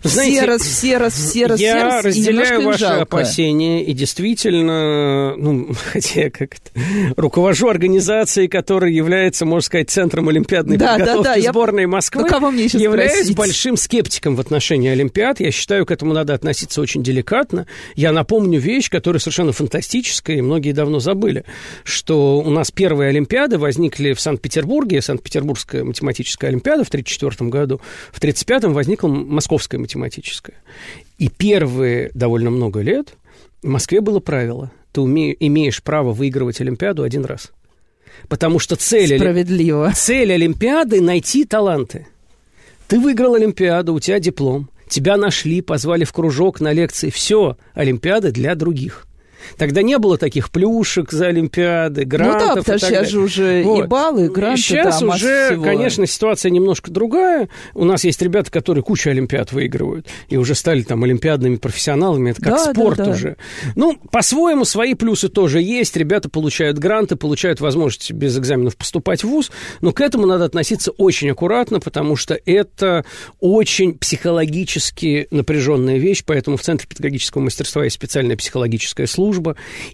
Вы все знаете, раз, все раз, все раз, все Я раз, разделяю ваши жалко. опасения, и действительно, ну, хотя я как руковожу организацией, которая является, можно сказать, центром олимпиадной Да, да, подготовки да, я- сборной Москвы, Ну, кого мне являюсь спросить? большим скептиком в отношении Олимпиад. Я считаю, к этому надо относиться очень деликатно. Я напомню вещь, которая совершенно фантастическая, и многие давно забыли, что у нас первые Олимпиады возникли в Санкт-Петербурге, Санкт-Петербургская математическая Олимпиада в 1934 году, в 1935 возникла Московская математическая. И первые довольно много лет в Москве было правило. Ты уме- имеешь право выигрывать Олимпиаду один раз. Потому что цель, Справедливо. цель Олимпиады – найти таланты. Ты выиграл Олимпиаду, у тебя диплом. Тебя нашли, позвали в кружок на лекции. Все, Олимпиада для других. Тогда не было таких плюшек за Олимпиады, грантов. ну да, и потому что сейчас же уже и Вот. баллы, и гранты, Сейчас да, уже, всего. конечно, ситуация немножко другая. У нас есть ребята, которые кучу Олимпиад выигрывают и уже стали там олимпиадными профессионалами. Это как Да, да, спорт да. уже. Ну, по-своему, свои плюсы тоже есть. Ребята получают гранты, получают возможность без экзаменов поступать в ВУЗ. Но к этому надо относиться очень аккуратно, потому что это очень психологически напряженная вещь. Поэтому в Центре педагогического мастерства есть специальная психологическая служба.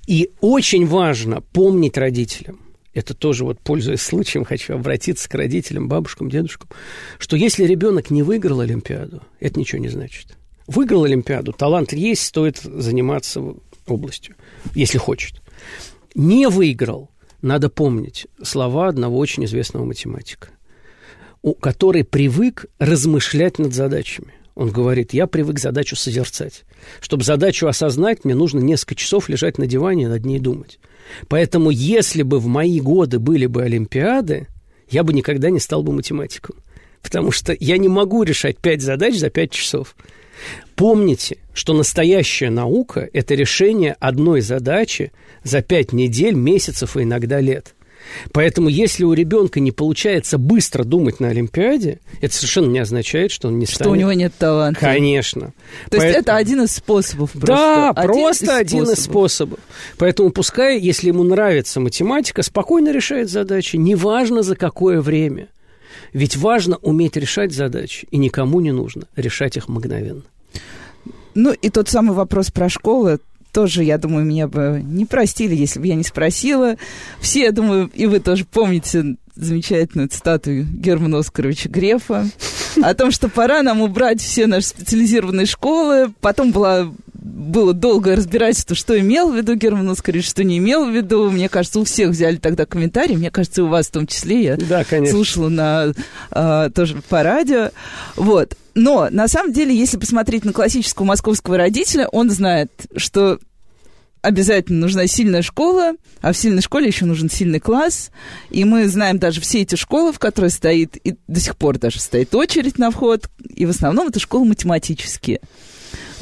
И очень важно помнить родителям, это тоже вот, пользуясь случаем, хочу обратиться к родителям, бабушкам, дедушкам, что если ребенок не выиграл Олимпиаду, это ничего не значит. Выиграл Олимпиаду, талант есть, стоит заниматься областью, если хочет. Не выиграл, надо помнить слова одного очень известного математика, который привык размышлять над задачами. Он говорит, я привык задачу созерцать. Чтобы задачу осознать, мне нужно несколько часов лежать на диване и над ней думать. Поэтому, если бы в мои годы были бы Олимпиады, я бы никогда не стал бы математиком. Потому что я не могу решать пять задач за пять часов. Помните, что настоящая наука – это решение одной задачи за пять недель, месяцев и иногда лет. Поэтому, если у ребенка не получается быстро думать на Олимпиаде, это совершенно не означает, что он не станет. Что у него нет таланта. Конечно. То Поэтому... есть это один из способов просто. Да, один просто из один способов. из способов. Поэтому пускай, если ему нравится математика, спокойно решает задачи, неважно за какое время. Ведь важно уметь решать задачи, и никому не нужно решать их мгновенно. Ну и тот самый вопрос про школы, тоже, я думаю, меня бы не простили, если бы я не спросила. Все, я думаю, и вы тоже помните замечательную цитату Германа Оскаровича Грефа о том, что пора нам убрать все наши специализированные школы. Потом была было долгое разбирательство, что имел в виду Герман Оскарович, что не имел в виду. Мне кажется, у всех взяли тогда комментарии. Мне кажется, у вас в том числе. Я да, конечно. слушала на, а, тоже по радио. Вот. Но, на самом деле, если посмотреть на классического московского родителя, он знает, что обязательно нужна сильная школа, а в сильной школе еще нужен сильный класс. И мы знаем даже все эти школы, в которых стоит, и до сих пор даже стоит очередь на вход, и в основном это школы математические.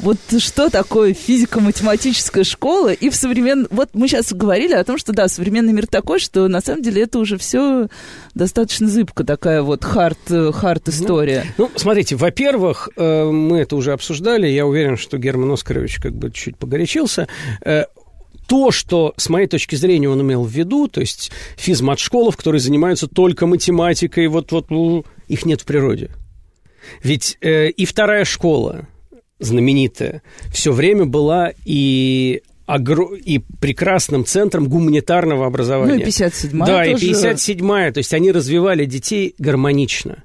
Вот что такое физико-математическая школа? И в современном... Вот мы сейчас говорили о том, что да, современный мир такой, что на самом деле это уже все достаточно зыбко, такая вот хард, хард история. Ну, ну, смотрите, во-первых, э, мы это уже обсуждали, я уверен, что Герман Оскарович как бы чуть погорячился э, то, что, с моей точки зрения, он имел в виду, то есть физмат-школов, которые занимаются только математикой, вот, вот их нет в природе. Ведь э, и вторая школа, знаменитая, все время была и огр... и прекрасным центром гуманитарного образования. Ну и 57-я Да, тоже... и 57-я. То есть они развивали детей гармонично.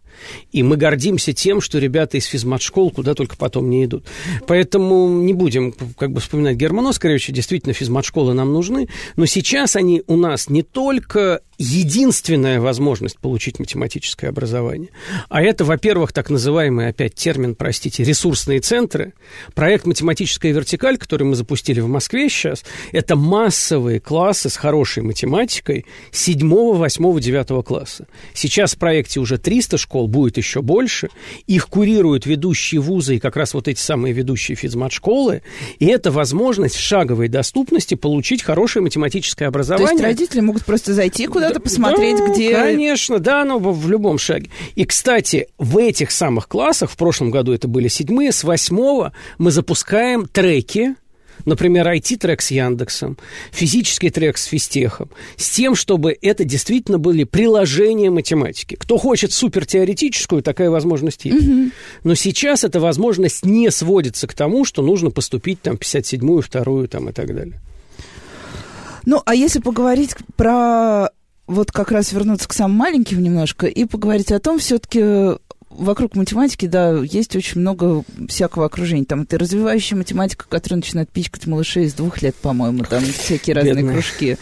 И мы гордимся тем, что ребята из физмат-школ куда только потом не идут. Поэтому не будем как бы вспоминать Германа Оскаровича, действительно, физмат-школы нам нужны, но сейчас они у нас не только единственная возможность получить математическое образование. А это, во-первых, так называемый, опять термин, простите, ресурсные центры. Проект «Математическая вертикаль», который мы запустили в Москве сейчас, это массовые классы с хорошей математикой 7, 8, 9 класса. Сейчас в проекте уже 300 школ, будет еще больше. Их курируют ведущие вузы и как раз вот эти самые ведущие физмат-школы. И это возможность в шаговой доступности получить хорошее математическое образование. То есть родители могут просто зайти куда надо посмотреть, да, где... конечно, да, но в любом шаге. И, кстати, в этих самых классах, в прошлом году это были седьмые, с восьмого мы запускаем треки, например, IT-трек с Яндексом, физический трек с Физтехом, с тем, чтобы это действительно были приложения математики. Кто хочет супертеоретическую, такая возможность есть. Угу. Но сейчас эта возможность не сводится к тому, что нужно поступить там 57-ю, вторую там и так далее. Ну, а если поговорить про вот как раз вернуться к самым маленьким немножко и поговорить о том, все-таки вокруг математики, да, есть очень много всякого окружения. Там это развивающая математика, которая начинает пичкать малышей с двух лет, по-моему, там всякие разные Бедная. кружки.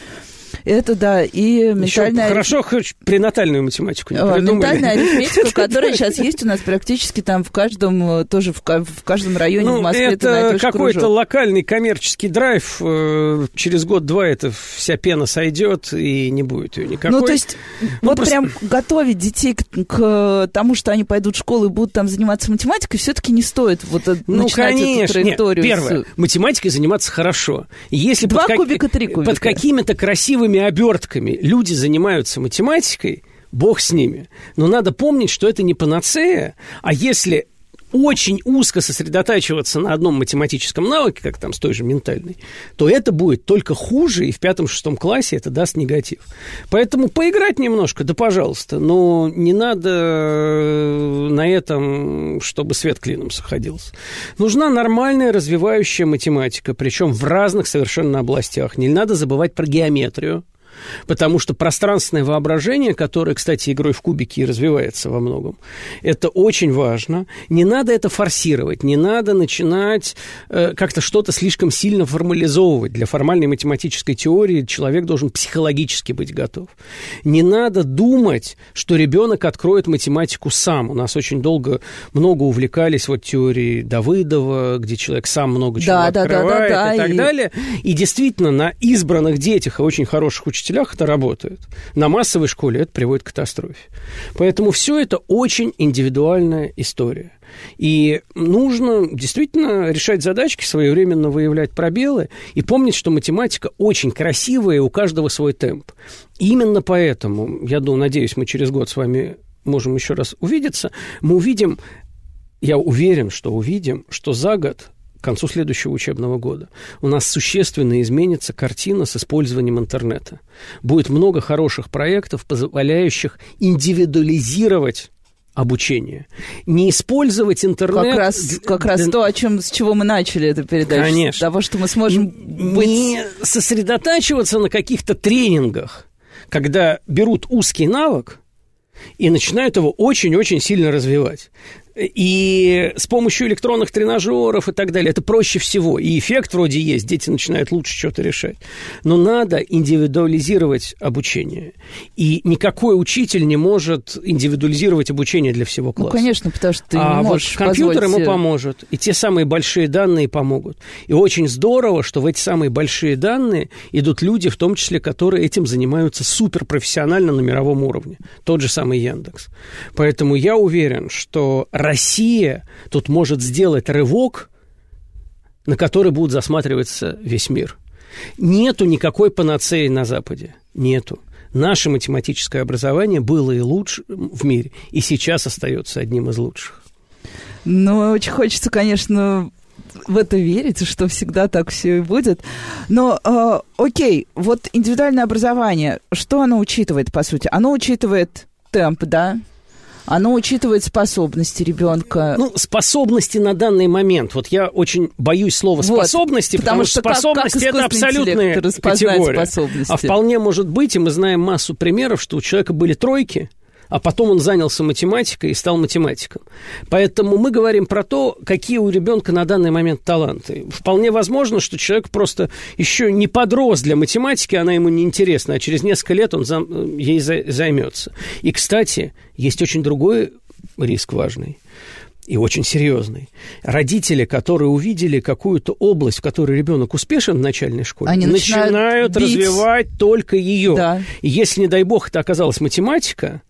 Это, да, и ментальная... Еще хорошо хоть пренатальную математику не придумали. Ментальная арифметика, которая сейчас есть у нас практически там в каждом, тоже в, в каждом районе ну, в Москве это какой-то локальный коммерческий драйв. Э, через год-два это вся пена сойдет, и не будет ее никакой. Ну, то есть, ну, вот просто... прям готовить детей к, к тому, что они пойдут в школу и будут там заниматься математикой, все-таки не стоит вот ну, начинать конечно. эту траекторию. Нет, первое, математикой заниматься хорошо. Если Два под кубика, три кубика. Под какими-то красивыми красивыми обертками люди занимаются математикой, бог с ними. Но надо помнить, что это не панацея, а если очень узко сосредотачиваться на одном математическом навыке, как там с той же ментальной, то это будет только хуже, и в пятом-шестом классе это даст негатив. Поэтому поиграть немножко, да пожалуйста, но не надо э, на этом, чтобы свет клином сходился. Нужна нормальная развивающая математика, причем в разных совершенно областях. Не надо забывать про геометрию, Потому что пространственное воображение, которое, кстати, игрой в кубики и развивается во многом, это очень важно. Не надо это форсировать, не надо начинать э, как-то что-то слишком сильно формализовывать. Для формальной математической теории человек должен психологически быть готов. Не надо думать, что ребенок откроет математику сам. У нас очень долго много увлекались вот теорией Давыдова, где человек сам много чего да, открывает да, да, да, и так и... далее. И действительно, на избранных детях и очень хороших учителях учителях это работает. На массовой школе это приводит к катастрофе. Поэтому все это очень индивидуальная история. И нужно действительно решать задачки, своевременно выявлять пробелы и помнить, что математика очень красивая, и у каждого свой темп. И именно поэтому, я думаю, надеюсь, мы через год с вами можем еще раз увидеться, мы увидим, я уверен, что увидим, что за год к концу следующего учебного года у нас существенно изменится картина с использованием интернета. Будет много хороших проектов, позволяющих индивидуализировать обучение. Не использовать интернет... Как раз, как раз то, о чем, с чего мы начали эту передачу. Конечно. Того, что мы сможем быть... Не сосредотачиваться на каких-то тренингах, когда берут узкий навык и начинают его очень-очень сильно развивать и с помощью электронных тренажеров и так далее. Это проще всего. И эффект вроде есть, дети начинают лучше что-то решать. Но надо индивидуализировать обучение. И никакой учитель не может индивидуализировать обучение для всего класса. Ну, конечно, потому что ты а не можешь вот компьютер позволить... ему поможет, и те самые большие данные помогут. И очень здорово, что в эти самые большие данные идут люди, в том числе, которые этим занимаются суперпрофессионально на мировом уровне. Тот же самый Яндекс. Поэтому я уверен, что Россия тут может сделать рывок, на который будет засматриваться весь мир. Нету никакой панацеи на Западе. Нету. Наше математическое образование было и лучше в мире, и сейчас остается одним из лучших. Ну, очень хочется, конечно, в это верить, что всегда так все и будет. Но, э, окей, вот индивидуальное образование, что оно учитывает, по сути? Оно учитывает темп, да? Оно учитывает способности ребенка. Ну, способности на данный момент. Вот я очень боюсь слова способности, вот, потому, потому что способности как, как это абсолютные категория. А вполне может быть, и мы знаем массу примеров, что у человека были тройки, а потом он занялся математикой и стал математиком. Поэтому мы говорим про то, какие у ребенка на данный момент таланты. Вполне возможно, что человек просто еще не подрос для математики, она ему не интересна, а через несколько лет он ей займется. И, кстати, есть очень другой риск важный и очень серьезный. Родители, которые увидели какую-то область, в которой ребенок успешен в начальной школе, Они начинают, начинают развивать только ее. Да. И если, не дай бог, это оказалась математика,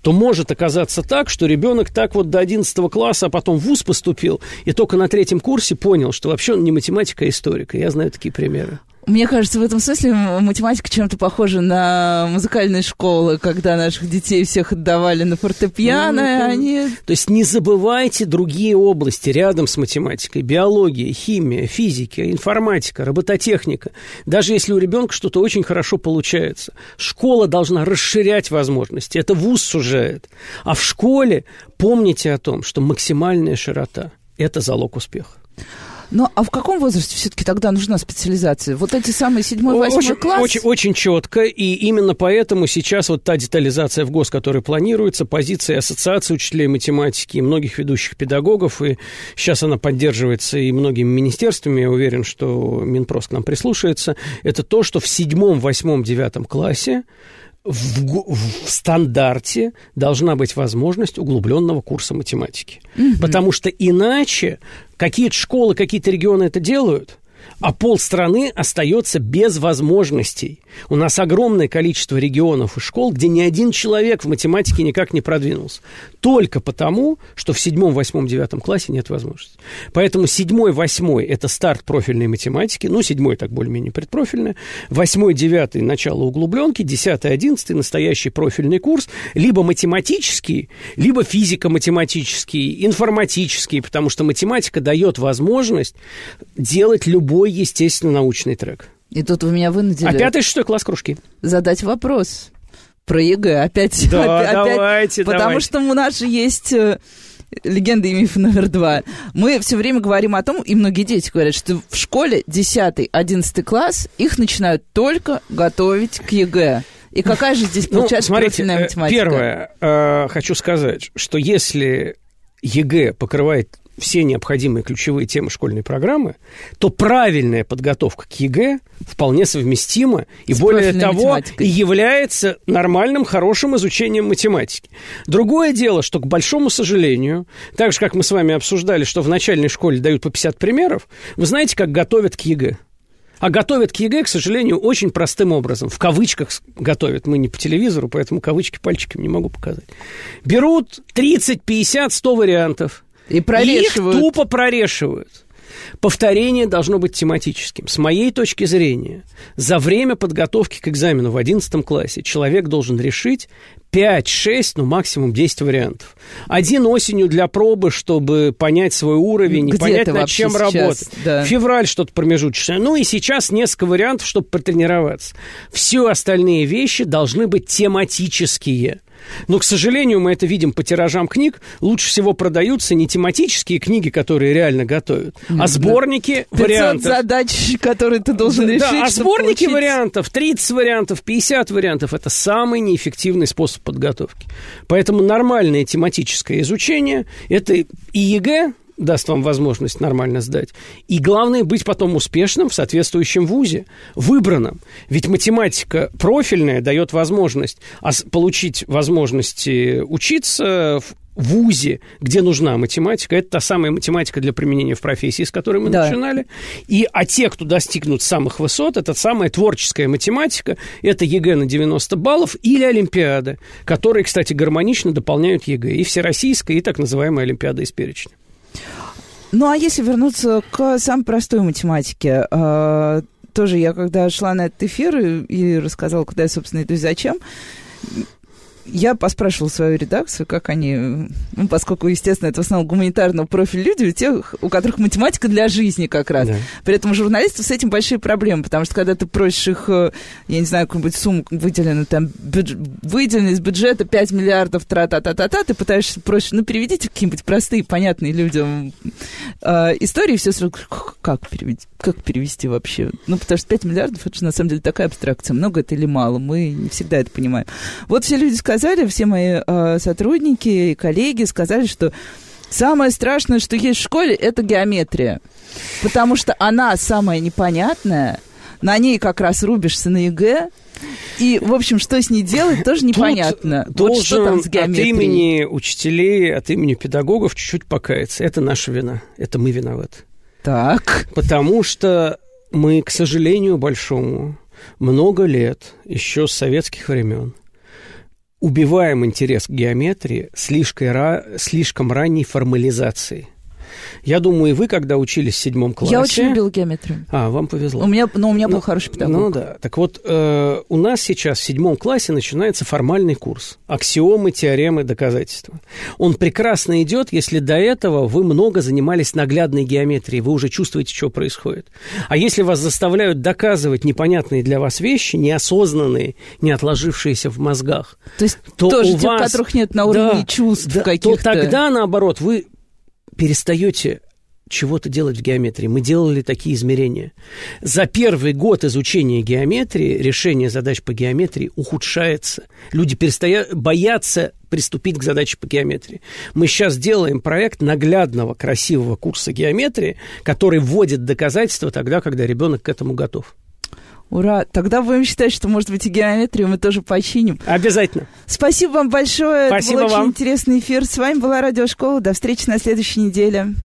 то может оказаться так, что ребенок так вот до 11 класса, а потом в ВУЗ поступил, и только на третьем курсе понял, что вообще он не математик, а историк. Я знаю такие примеры. Мне кажется, в этом смысле математика чем-то похожа на музыкальные школы, когда наших детей всех отдавали на фортепиано, ну, это... они... То есть не забывайте другие области рядом с математикой. Биология, химия, физика, информатика, робототехника. Даже если у ребенка что-то очень хорошо получается, школа должна расширять возможности. Это вуз сужает. А в школе помните о том, что максимальная широта – это залог успеха. Ну, а в каком возрасте все-таки тогда нужна специализация? Вот эти самые седьмой, восьмой класс? Очень, очень четко, и именно поэтому сейчас вот та детализация в ГОС, которая планируется, позиция Ассоциации учителей математики и многих ведущих педагогов, и сейчас она поддерживается и многими министерствами, я уверен, что Минпрос к нам прислушается, это то, что в седьмом, восьмом, девятом классе в, в стандарте должна быть возможность углубленного курса математики. Угу. Потому что иначе какие-то школы, какие-то регионы это делают, а полстраны остается без возможностей. У нас огромное количество регионов и школ, где ни один человек в математике никак не продвинулся. Только потому, что в седьмом, восьмом, девятом классе нет возможности. Поэтому седьмой, восьмой – это старт профильной математики. Ну, седьмой так более-менее предпрофильная. Восьмой, девятый – начало углубленки. Десятый, одиннадцатый – настоящий профильный курс. Либо математический, либо физико-математический, информатический, потому что математика дает возможность делать любой естественно-научный трек. И тут вы меня вынудили... А пятый, шестой класс кружки. Задать вопрос про ЕГЭ. Опять, да, опять, давайте, потому давайте. что у нас же есть э, легенда и миф номер два. Мы все время говорим о том, и многие дети говорят, что в школе 10-11 класс их начинают только готовить к ЕГЭ. И какая же здесь получается ну, смотрите, профильная э, математика? Первое, э, хочу сказать, что если ЕГЭ покрывает все необходимые ключевые темы школьной программы, то правильная подготовка к ЕГЭ вполне совместима и, С более того, и является нормальным, хорошим изучением математики. Другое дело, что, к большому сожалению, так же, как мы с вами обсуждали, что в начальной школе дают по 50 примеров, вы знаете, как готовят к ЕГЭ? А готовят к ЕГЭ, к сожалению, очень простым образом. В кавычках готовят. Мы не по телевизору, поэтому кавычки пальчиками не могу показать. Берут 30, 50, 100 вариантов. И прорешивают. Их тупо прорешивают. Повторение должно быть тематическим. С моей точки зрения, за время подготовки к экзамену в 11 классе человек должен решить 5, 6, ну максимум 10 вариантов. Один осенью для пробы, чтобы понять свой уровень и Где понять, ты над чем сейчас? работать. Да. Февраль что-то промежуточное. Ну и сейчас несколько вариантов, чтобы потренироваться. Все остальные вещи должны быть тематические. Но, к сожалению, мы это видим по тиражам книг. Лучше всего продаются не тематические книги, которые реально готовят, а сборники 500 вариантов. задач, которые ты должен решить. Да, а сборники получить- вариантов, 30 вариантов, 50 вариантов – это самый неэффективный способ подготовки. Поэтому нормальное тематическое изучение – это и ЕГЭ, даст вам возможность нормально сдать. И главное, быть потом успешным в соответствующем вузе, выбранном. Ведь математика профильная дает возможность ос- получить возможности учиться в вузе, где нужна математика. Это та самая математика для применения в профессии, с которой мы Да. начинали. И, а те, кто достигнут самых высот, это самая творческая математика, это ЕГЭ на 90 баллов или Олимпиада, которые, кстати, гармонично дополняют ЕГЭ. И всероссийская, и так называемая Олимпиада из перечня. Ну, а если вернуться к самой простой математике, э, тоже я когда шла на этот эфир и, и рассказала, куда я, собственно, иду и зачем, я поспрашивала свою редакцию, как они, ну, поскольку, естественно, это в основном гуманитарного профиля люди, тех, у которых математика для жизни как раз. Да. При этом у журналистов с этим большие проблемы, потому что когда ты просишь их, э, я не знаю, какую-нибудь сумму выделенную, там, бюдж... выделено из бюджета 5 миллиардов, тра-та-та-та-та, ты пытаешься, просишь, ну, переведите какие-нибудь простые, понятные людям э, истории, все сразу, как перевести, как перевести вообще? Ну, потому что 5 миллиардов, это же, на самом деле, такая абстракция, много это или мало, мы не всегда это понимаем. Вот все люди сказали, все мои э, сотрудники и коллеги сказали, что самое страшное, что есть в школе, это геометрия. Потому что она самая непонятная, на ней как раз рубишься на ЕГЭ, и, в общем, что с ней делать, тоже непонятно. Тут вот что там с должен от геометрией. имени учителей, от имени педагогов чуть-чуть покаяться. Это наша вина. Это мы виноваты. Так. Потому что мы, к сожалению большому, много лет, еще с советских времен, убиваем интерес к геометрии слишком, ра- слишком ранней формализацией. Я думаю, и вы, когда учились в седьмом классе... Я очень любила геометрию. А, вам повезло. У меня, но у меня был Ну, хороший педагог. Ну да. Так вот, э, у нас сейчас в седьмом классе начинается формальный курс. Аксиомы, теоремы, доказательства. Он прекрасно идет, если до этого вы много занимались наглядной геометрией, вы уже чувствуете, что происходит. А если вас заставляют доказывать непонятные для вас вещи, неосознанные, не отложившиеся в мозгах, То есть то тоже у вас- которых нет на уровне Да, чувств да, каких-то. То тогда, наоборот, вы перестаете чего-то делать в геометрии. Мы делали такие измерения. За первый год изучения геометрии решение задач по геометрии ухудшается. Люди перестают боятся приступить к задаче по геометрии. Мы сейчас делаем проект наглядного, красивого курса геометрии, который вводит доказательства тогда, когда ребенок к этому готов. Ура! Тогда будем считать, что, может быть, и геометрию мы тоже починим. Обязательно. Спасибо вам большое. Спасибо Это был вам. очень интересный эфир. С вами была Радиошкола. До встречи на следующей неделе.